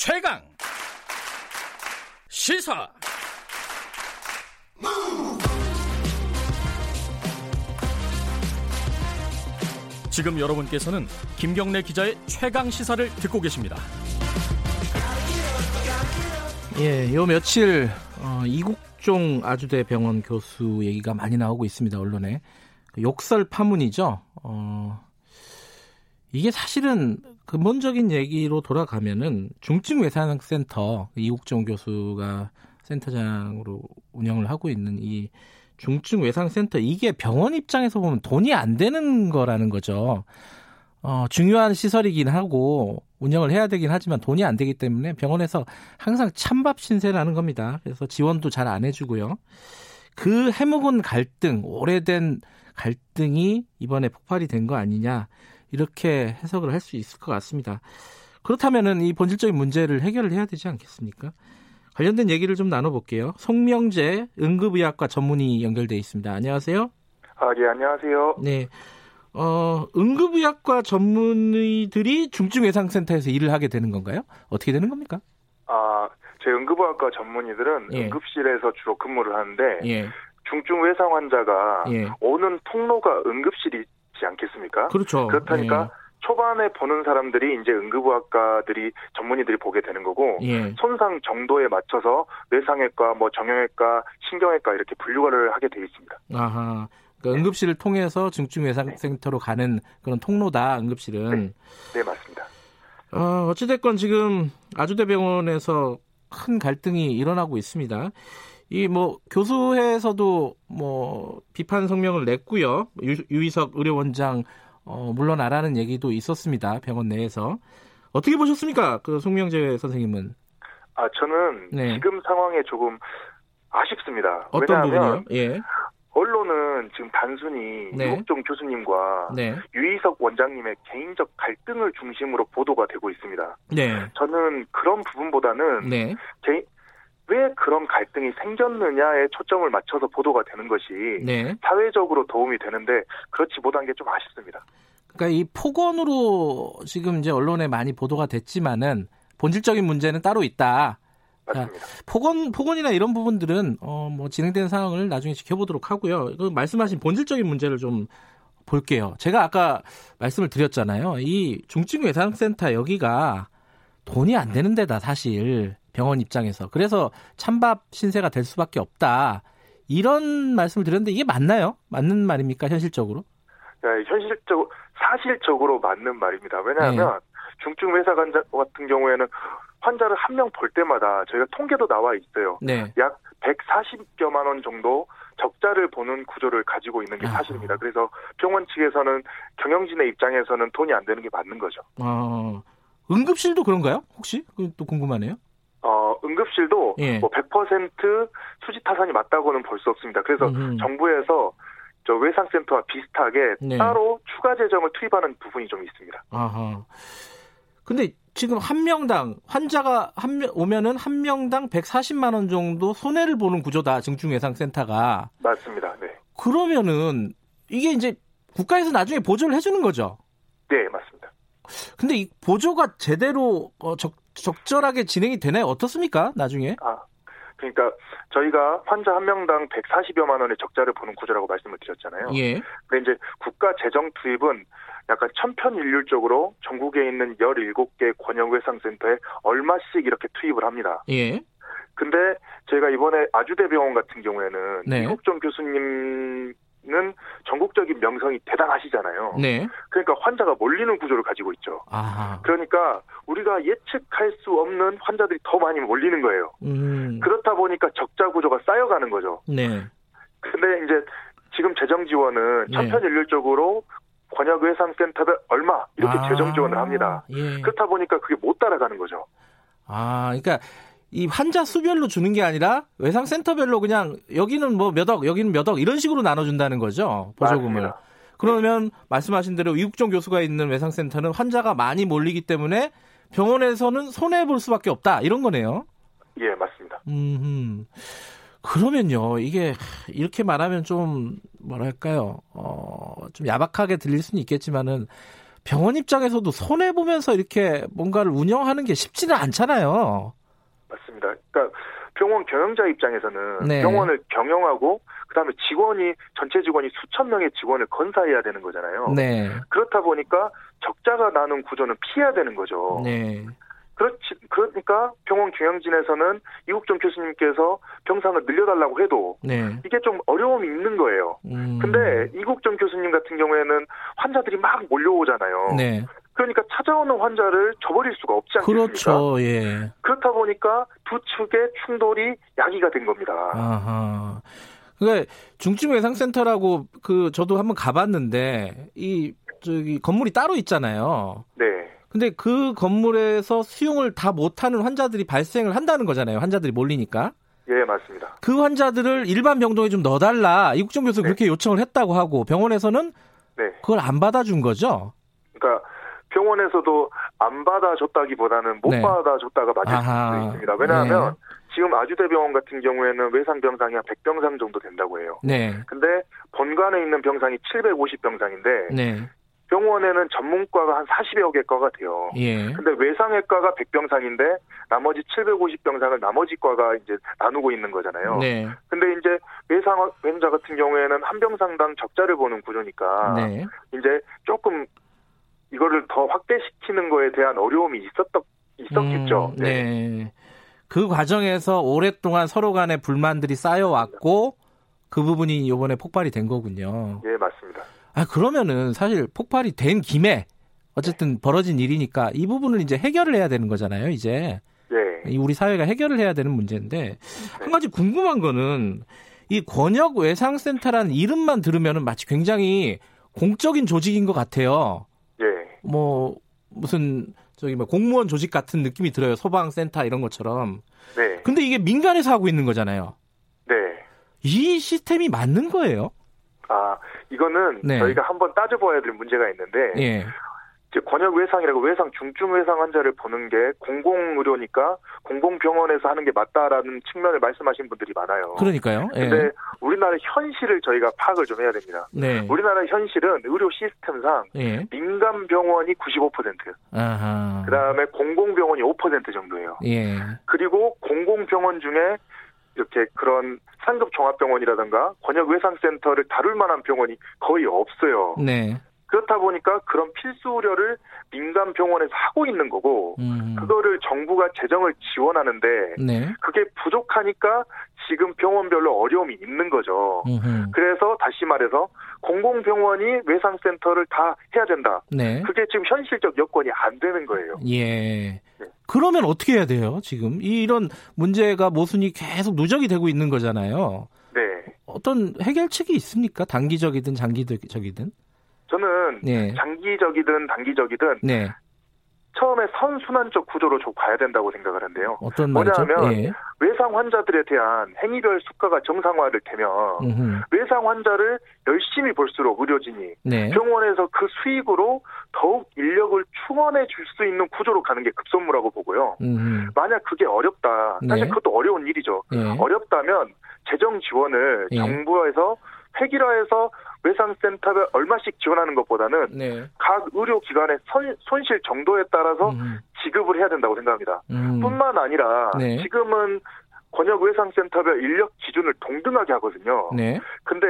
최강 시사 지금 여러분께서는 김경래 기자의 최강 시사를 듣고 계십니다. 예, 요 며칠 어, 이국종 아주대 병원 교수 얘기가 많이 나오고 있습니다 언론에 욕설 파문이죠. 어, 이게 사실은 근본적인 얘기로 돌아가면은 중증 외상 센터 이국종 교수가 센터장으로 운영을 하고 있는 이 중증 외상 센터 이게 병원 입장에서 보면 돈이 안 되는 거라는 거죠. 어, 중요한 시설이긴 하고 운영을 해야 되긴 하지만 돈이 안 되기 때문에 병원에서 항상 찬밥 신세를 하는 겁니다. 그래서 지원도 잘 안 해주고요. 그 해묵은 갈등, 오래된 갈등이 이번에 폭발이 된 거 아니냐 이렇게 해석을 할 수 있을 것 같습니다. 그렇다면은 이 본질적인 문제를 해결을 해야 되지 않겠습니까? 관련된 얘기를 좀 나눠볼게요. 송명재 응급의학과 전문의 연결돼 있습니다. 안녕하세요. 아, 예, 안녕하세요. 네. 어, 응급의학과 전문의들이 중증외상센터에서 일을 하게 되는 건가요? 어떻게 되는 겁니까? 아, 제 응급의학과 전문의들은 예. 응급실에서 주로 근무를 하는데 예. 중증 외상 환자가 예. 오는 통로가 응급실이 지 않겠습니까? 그렇죠. 그렇다니까 초반에 보는 사람들이 이제 응급의학과들이 전문의들이 보게 되는 거고 예. 예. 손상 정도에 맞춰서 뇌상외과, 뭐 정형외과, 신경외과 이렇게 분류를 하게 되어 있습니다. 아하. 그러니까 응급실을 통해서 중증외상센터로 가는 그런 통로다, 응급실은. 네, 맞습니다. 어, 어찌됐건 지금 아주대병원에서 큰 갈등이 일어나고 있습니다. 이 뭐 교수회에서도 뭐 비판 성명을 냈고요. 유, 유희석 의료원장 어, 물러나라는 얘기도 있었습니다. 병원 내에서 어떻게 보셨습니까? 그 송명재 선생님은 아, 저는 네. 지금 상황에 조금 아쉽습니다. 어떤 왜냐하면 부분이요? 예, 언론은 지금 단순히 네. 이국종 교수님과 네, 유희석 원장님의 개인적 갈등을 중심으로 보도가 되고 있습니다. 네, 저는 그런 부분보다는 네, 개- 왜 그런 갈등이 생겼느냐에 초점을 맞춰서 보도가 되는 것이 네. 사회적으로 도움이 되는데 그렇지 못한 게 좀 아쉽습니다. 그러니까 이 폭언으로 지금 이제 언론에 많이 보도가 됐지만은 본질적인 문제는 따로 있다. 맞습니다. 폭언, 폭언이나 이런 부분들은 어, 뭐 진행되는 상황을 나중에 지켜보도록 하고요. 그 말씀하신 본질적인 문제를 좀 볼게요. 제가 아까 말씀을 드렸잖아요. 이 중증 외상센터 여기가 돈이 안 되는 데다 사실 병원 입장에서 그래서 찬밥 신세가 될 수밖에 없다. 이런 말씀을 드렸는데 이게 맞나요? 맞는 말입니까 현실적으로? 네, 현실적 사실적으로 맞는 말입니다. 왜냐하면 네. 중증 외사 환자 같은 경우에는 환자를 한 명 볼 때마다 저희가 통계도 나와 있어요. 네. 약 140여만 원 정도 적자를 보는 구조를 가지고 있는 게 아. 사실입니다. 그래서 병원 측에서는 경영진의 입장에서는 돈이 안 되는 게 맞는 거죠. 어, 응급실도 그런가요? 혹시? 그또 궁금하네요. 어, 응급실도 예. 뭐100% 수지 타산이 맞다고는 볼 수 없습니다. 그래서 음흠. 정부에서 저 외상센터와 비슷하게 네. 따로 추가 재정을 투입하는 부분이 좀 있습니다. 아하. 근데 지금 한 명당 환자가 한 명 오면은 한 명당 140만 원 정도 손해를 보는 구조다. 증중예상 센터가. 맞습니다. 네. 그러면은 이게 이제 국가에서 나중에 보조를 해주는 거죠. 네, 맞습니다. 근데 이 보조가 제대로 어, 적, 적절하게 진행이 되나요? 어떻습니까? 나중에? 아, 그러니까 저희가 환자 한 명당 140여만 원의 적자를 보는 구조라고 말씀을 드렸잖아요. 예. 근데 이제 국가 재정 투입은 약간 천편일률적으로 전국에 있는 17개 권역외상센터에 얼마씩 이렇게 투입을 합니다. 예. 근데 저희가 이번에 아주대병원 같은 경우에는 네. 이국종 교수님 은 전국적인 명성이 대단하시잖아요. 네. 그러니까 환자가 몰리는 구조를 가지고 있죠. 아하. 그러니까 우리가 예측할 수 없는 환자들이 더 많이 몰리는 거예요. 음. 그렇다 보니까 적자 구조가 쌓여가는 거죠. 네. 근데 이제 지금 재정 지원은 네. 천편일률적으로 권역 외상센터별 얼마 이렇게 아, 재정 지원을 합니다. 예. 그렇다 보니까 그게 못 따라가는 거죠. 아, 그러니까 이 환자 수별로 주는 게 아니라 외상 센터별로 그냥 여기는 뭐 몇 억, 여기는 몇 억 이런 식으로 나눠준다는 거죠 보조금을. 맞습니다. 그러면 말씀하신 대로 이국종 교수가 있는 외상 센터는 환자가 많이 몰리기 때문에 병원에서는 손해 볼 수밖에 없다 이런 거네요. 예, 맞습니다. 음. 그러면요 이게 이렇게 말하면 좀 뭐랄까요, 어좀 야박하게 들릴 수는 있겠지만은 병원 입장에서도 손해 보면서 이렇게 뭔가를 운영하는 게 쉽지는 않잖아요. 맞습니다. 그러니까 병원 경영자 입장에서는 네. 병원을 경영하고 그다음에 직원이 전체 직원이 수천 명의 직원을 건사해야 되는 거잖아요. 네. 그렇다 보니까 적자가 나는 구조는 피해야 되는 거죠. 네. 그렇지 그러니까 병원 경영진에서는 이국종 교수님께서 병상을 늘려달라고 해도 네. 이게 좀 어려움이 있는 거예요. 음. 근데 이국종 교수님 같은 경우에는 환자들이 막 몰려오잖아요. 네. 그러니까 찾아오는 환자를 저버릴 수가 없지 않습니까? 그렇죠. 예. 그렇다 보니까 두 측의 충돌이 야기가 된 겁니다. 아하. 그러니까 중증 외상센터라고 그 저도 한번 가봤는데 이 저기 건물이 따로 있잖아요. 네. 근데 그 건물에서 수용을 다 못하는 환자들이 발생을 한다는 거잖아요. 환자들이 몰리니까. 예, 맞습니다. 그 환자들을 일반 병동에 좀 넣어달라. 이국정 교수 가 네. 그렇게 요청을 했다고 하고 병원에서는 네. 그걸 안 받아준 거죠. 그러니까 병원에서도 안 받아줬다기보다는 못 네. 받아줬다가 맞을 아하. 수도 있습니다. 왜냐하면 지금 아주대병원 같은 경우에는 외상 병상이 한 100병상 정도 된다고 해요. 네. 근데 본관에 있는 병상이 750병상인데 네. 병원에는 전문과가 한 40여 개 과가 돼요. 예. 근데 외상외과가 100병상인데 나머지 750병상을 나머지 과가 이제 나누고 있는 거잖아요. 네. 근데 이제 외상 환자 같은 경우에는 한 병상당 적자를 보는 구조니까 네. 이제 조금 이거를 더 확대시키는 거에 대한 어려움이 있었던 있었겠죠. 음, 네. 그 과정에서 오랫동안 서로 간에 불만들이 쌓여왔고 그 부분이 이번에 폭발이 된 거군요. 예, 맞습니다. 아 그러면은 사실 폭발이 된 김에 어쨌든 벌어진 일이니까 이 부분을 이제 해결을 해야 되는 거잖아요. 이제 예. 이 우리 사회가 해결을 해야 되는 문제인데 한 가지 궁금한 거는 이 권역 외상센터라는 이름만 들으면은 마치 굉장히 공적인 조직인 것 같아요. 예. 뭐 무슨 저기 뭐 공무원 조직 같은 느낌이 들어요. 소방센터 이런 것처럼. 네. 근데 이게 민간에서 하고 있는 거잖아요. 네. 이 시스템이 맞는 거예요? 아, 이거는 네. 저희가 한번 따져봐야 될 문제가 있는데 예. 이제 권역 외상이라고 외상 중증 외상 환자를 보는 게 공공 의료니까 공공 병원에서 하는 게 맞다라는 측면을 말씀하신 분들이 많아요. 그러니까요. 예. 근데 우리나라 현실을 저희가 파악을 좀 해야 됩니다. 네. 우리나라 현실은 의료 시스템상 예. 민간 병원이 95%, 아하. 그다음에 공공 병원이 5% 정도예요. 예. 그리고 공공 병원 중에 이렇게 그런 상급 종합병원이라든가 권역 외상센터를 다룰 만한 병원이 거의 없어요. 네. 그렇다 보니까 그런 필수 의료를 민간 병원에서 하고 있는 거고 음. 그거를 정부가 재정을 지원하는데 네. 그게 부족하니까 지금 병원별로 어려움이 있는 거죠. 음흠. 그래서 다시 말해서 공공병원이 외상센터를 다 해야 된다. 네. 그게 지금 현실적 여건이 안 되는 거예요. 예. 그러면 어떻게 해야 돼요, 지금? 이- 이런 문제가 모순이 계속 누적이 되고 있는 거잖아요. 네. 어떤 해결책이 있습니까? 단기적이든 장기적이든? 저는 네. 장기적이든 단기적이든 네. 처음에 선순환적 구조로 좀 봐야 된다고 생각을 하는데요. 어떤 말이죠? 뭐냐면 예. 외상 환자들에 대한 행위별 수가가 정상화를 되면 음흠. 외상 환자를 열심히 볼수록 의료진이 네. 병원에서 그 수익으로 더욱 인력을 충원해 줄 수 있는 구조로 가는 게 급선무라고 보고요. 음흠. 만약 그게 어렵다. 사실 네. 그것도 어려운 일이죠. 예. 어렵다면 재정 지원을 예. 정부에서 획일화해서 외상센터에 얼마씩 지원하는 것보다는 네. 각 의료기관의 선- 손실 정도에 따라서 음. 지급을 해야 된다고 생각합니다. 음. 뿐만 아니라 네. 지금은 권역 외상센터별 인력 기준을 동등하게 하거든요. 네. 근데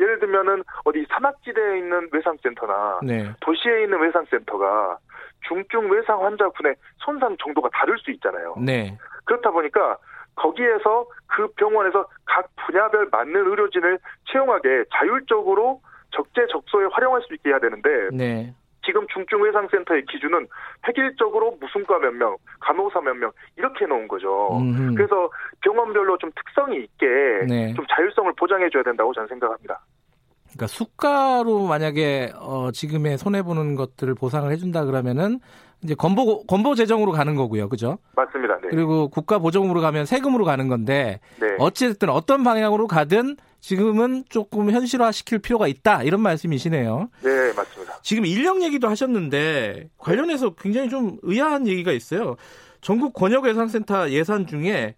예를 들면은 어디 산악지대에 있는 외상센터나 네. 도시에 있는 외상센터가 중증 외상 환자분의 손상 정도가 다를 수 있잖아요. 네. 그렇다 보니까 거기에서 그 병원에서 각 분야별 맞는 의료진을 채용하게 자율적으로 적재적소에 활용할 수 있게 해야 되는데 네. 지금 중증외상센터의 기준은 획일적으로 무슨과 몇 명, 간호사 몇 명 이렇게 놓은 거죠. 음흠. 그래서 병원별로 좀 특성이 있게 네. 좀 자율성을 보장해 줘야 된다고 저는 생각합니다. 그러니까 수가로 만약에 어, 지금의 손해 보는 것들을 보상을 해준다 그러면은 이제 건보 건보 재정으로 가는 거고요, 그죠? 맞습니다. 네. 그리고 국가 보정으로 가면 세금으로 가는 건데 네. 어쨌든 어떤 방향으로 가든 지금은 조금 현실화 시킬 필요가 있다 이런 말씀이시네요. 네, 맞습니다. 지금 인력 얘기도 하셨는데 관련해서 굉장히 좀 의아한 얘기가 있어요. 전국 권역 예산센터 예산 중에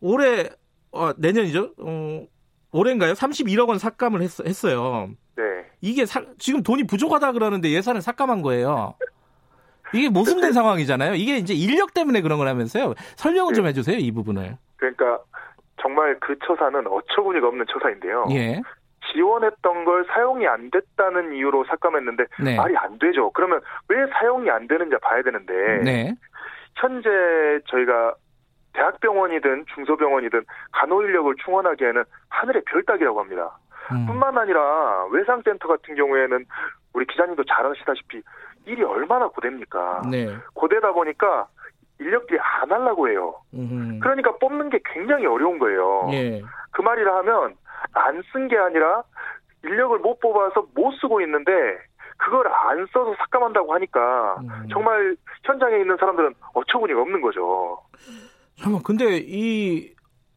올해 어, 내년이죠. 어, 올해인가요? 31억 원 삭감을 했, 어요 네. 이게 사, 지금 돈이 부족하다 그러는데 예산을 삭감한 거예요. 이게 모순된 상황이잖아요. 이게 이제 인력 때문에 그런 거라면서요. 설명을 좀 해주세요, 이 부분을. 그러니까 정말 그 처사는 어처구니가 없는 처사인데요. 예. 지원했던 걸 사용이 안 됐다는 이유로 삭감했는데 네. 말이 안 되죠. 그러면 왜 사용이 안 되는지 봐야 되는데 네. 현재 저희가 대학병원이든 중소병원이든 간호 인력을 충원하기에는 하늘의 별 따기라고 합니다. 음. 뿐만 아니라 외상센터 같은 경우에는 우리 기자님도 잘 아시다시피 일이 얼마나 고됩니까? 네. 고되다 보니까 인력들이 안 하려고 해요. 음. 그러니까 뽑는 게 굉장히 어려운 거예요. 예. 그 말이라 하면 안 쓴 게 아니라 인력을 못 뽑아서 못 쓰고 있는데 그걸 안 써서 삭감한다고 하니까 음. 정말 현장에 있는 사람들은 어처구니가 없는 거죠. 잠깐 근데 이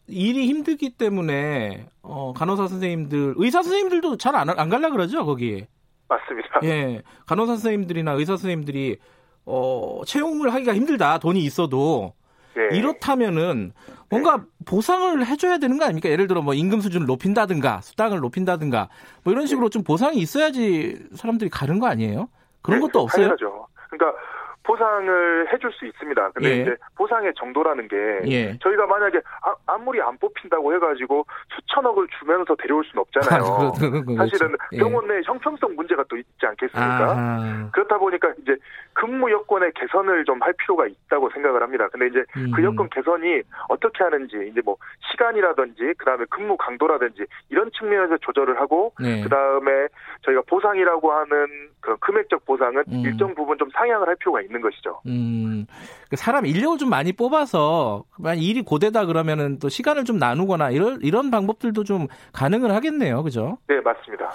일이 힘들기 때문에 어, 간호사 선생님들, 의사 선생님들도 잘 안 안 갈라 그러죠 거기. 맞습니다. 예, 간호사 선생님들이나 의사 선생님들이 어, 채용을 하기가 힘들다 돈이 있어도 네. 이렇다면은 뭔가 보상을 해줘야 되는 거 아닙니까? 예를 들어 뭐 임금 수준을 높인다든가 수당을 높인다든가 뭐 이런 식으로 좀 보상이 있어야지 사람들이 가는 거 아니에요? 그런 네, 것도 없어요? 당연하죠. 그러니까 보상을 해줄 수 있습니다. 근데 예. 이제 보상의 정도라는 게 예. 저희가 만약에 아, 무리안 뽑힌다고 해가지고 수천억을 주면서 데려올 수는 없잖아요. 아, 그렇- 그렇- 사실은 예. 병원 내 형평성 문제가 또 있지 않겠습니까? 아, 그렇다 보니까 이제 근무 여건의 개선을 좀 할 필요가 있다고 생각을 합니다. 근데 이제 음. 그 여건 개선이 어떻게 하는지 이제 뭐 시간이라든지 그다음에 근무 강도라든지 이런 측면에서 조절을 하고 네. 그다음에 저희가 보상이라고 하는 그 금액적 보상은 음. 일정 부분 좀 상향을 할 필요가 있는 것이죠. 음, 그 사람 인력을 좀 많이 뽑아서 만약 일이 고되다 그러면은 또 시간을 좀 나누거나 이런 이런 방법들도 좀 가능을 하겠네요, 그죠? 네, 맞습니다.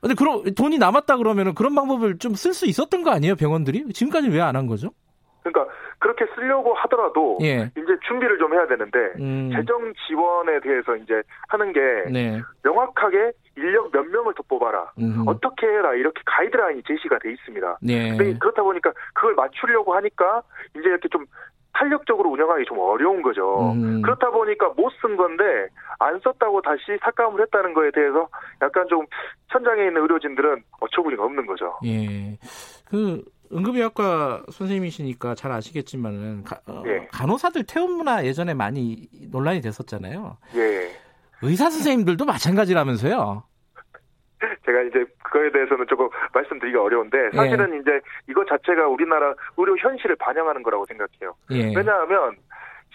근데 그럼 돈이 남았다 그러면은 그런 방법을 좀 쓸 수 있었던 거 아니에요, 병원들이? 지금까지 왜 안 한 거죠? 그러니까 그렇게 쓰려고 하더라도 예. 이제 준비를 좀 해야 되는데 음, 재정 지원에 대해서 이제 하는 게 네. 명확하게 인력 몇 명을 더 뽑아라. 음, 어떻게 해라 이렇게 가이드라인이 제시가 돼 있습니다. 네. 근데 그렇다 보니까 그걸 맞추려고 하니까 이제 이렇게 좀 탄력적으로 운영하기 좀 어려운 거죠. 음. 그렇다 보니까 못 쓴 건데 안 썼다고 다시 삭감을 했다는 거에 대해서 약간 좀 현장에 있는 의료진들은 어처구니가 없는 거죠. 예. 그 응급의학과 선생님이시니까 잘 아시겠지만은 가, 어, 예. 간호사들 퇴원 문화 예전에 많이 논란이 됐었잖아요. 예. 의사 선생님들도 마찬가지라면서요. 제가 이제 그거에 대해서는 조금 말씀드리기가 어려운데 사실은 이제 이것 자체가 우리나라 의료 현실을 반영하는 거라고 생각해요. 예. 왜냐하면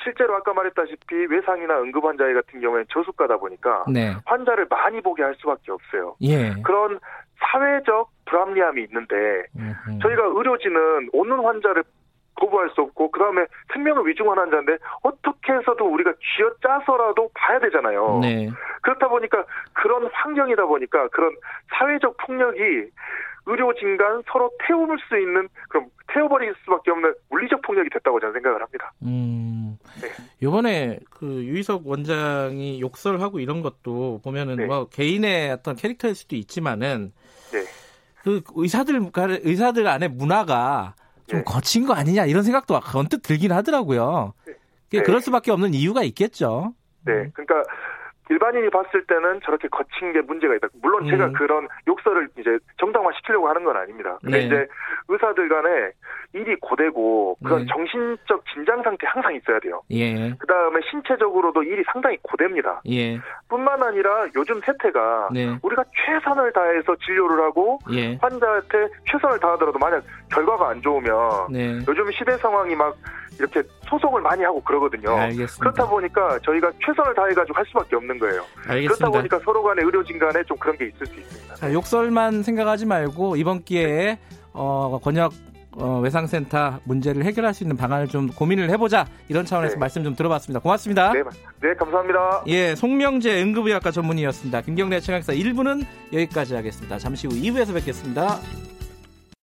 실제로 아까 말했다시피 외상이나 응급 환자의 같은 경우에는 저수가다 보니까 네. 환자를 많이 보게 할 수밖에 없어요. 예. 그런 사회적 불합리함이 있는데 음흠. 저희가 의료진은 오는 환자를 거부할 수 없고 그 다음에 생명을 위중한 환자인데 어떻게 해서도 우리가 쥐어짜서라도 봐야 되잖아요. 네. 그렇다 보니까 그런 환경이다 보니까 그런 사회적 폭력이 의료진 간 서로 태울 수 있는 그럼 태워버릴 수밖에 없는 물리적 폭력이 됐다고 저는 생각을 합니다. 음. 네. 요번에 그 유희석 원장이 욕설하고 이런 것도 보면은 네. 뭐 개인의 어떤 캐릭터일 수도 있지만은 네. 그 의사들 간- 의사들 안에 문화가 좀 네. 거친 거 아니냐 이런 생각도 언뜻 들긴 하더라고요. 네. 그럴 수밖에 없는 이유가 있겠죠. 네. 그러니까 일반인이 봤을 때는 저렇게 거친 게 문제가 있다. 물론 제가 음. 그런 욕설을 이제 정당화 시키려고 하는 건 아닙니다. 근데 네. 이제 의사들 간에 일이 고되고 그런 네. 정신적 긴장 상태 항상 있어야 돼요. 예. 그 다음에 신체적으로도 일이 상당히 고됩니다. 예. 뿐만 아니라 요즘 세태가 네. 우리가 최선을 다해서 진료를 하고 예. 환자한테 최선을 다하더라도 만약 결과가 안 좋으면 네. 요즘 시대 상황이 막 이렇게 소송을 많이 하고 그러거든요. 알겠습니다. 그렇다 보니까 저희가 최선을 다해가지고 할 수밖에 없는 거예요. 그렇다 알겠습니다. 보니까 서로 간에 의료진 간에 좀 그런 게 있을 수 있습니다. 자, 욕설만 생각하지 말고 이번 기회에 어, 권역 어, 외상센터 문제를 해결할 수 있는 방안을 좀 고민을 해보자 이런 차원에서 네. 말씀 좀 들어봤습니다. 고맙습니다. 네, 네, 감사합니다. 예, 송명재 응급의학과 전문의였습니다. 김경래 최강사 1부는 여기까지 하겠습니다. 잠시 후 2부에서 뵙겠습니다.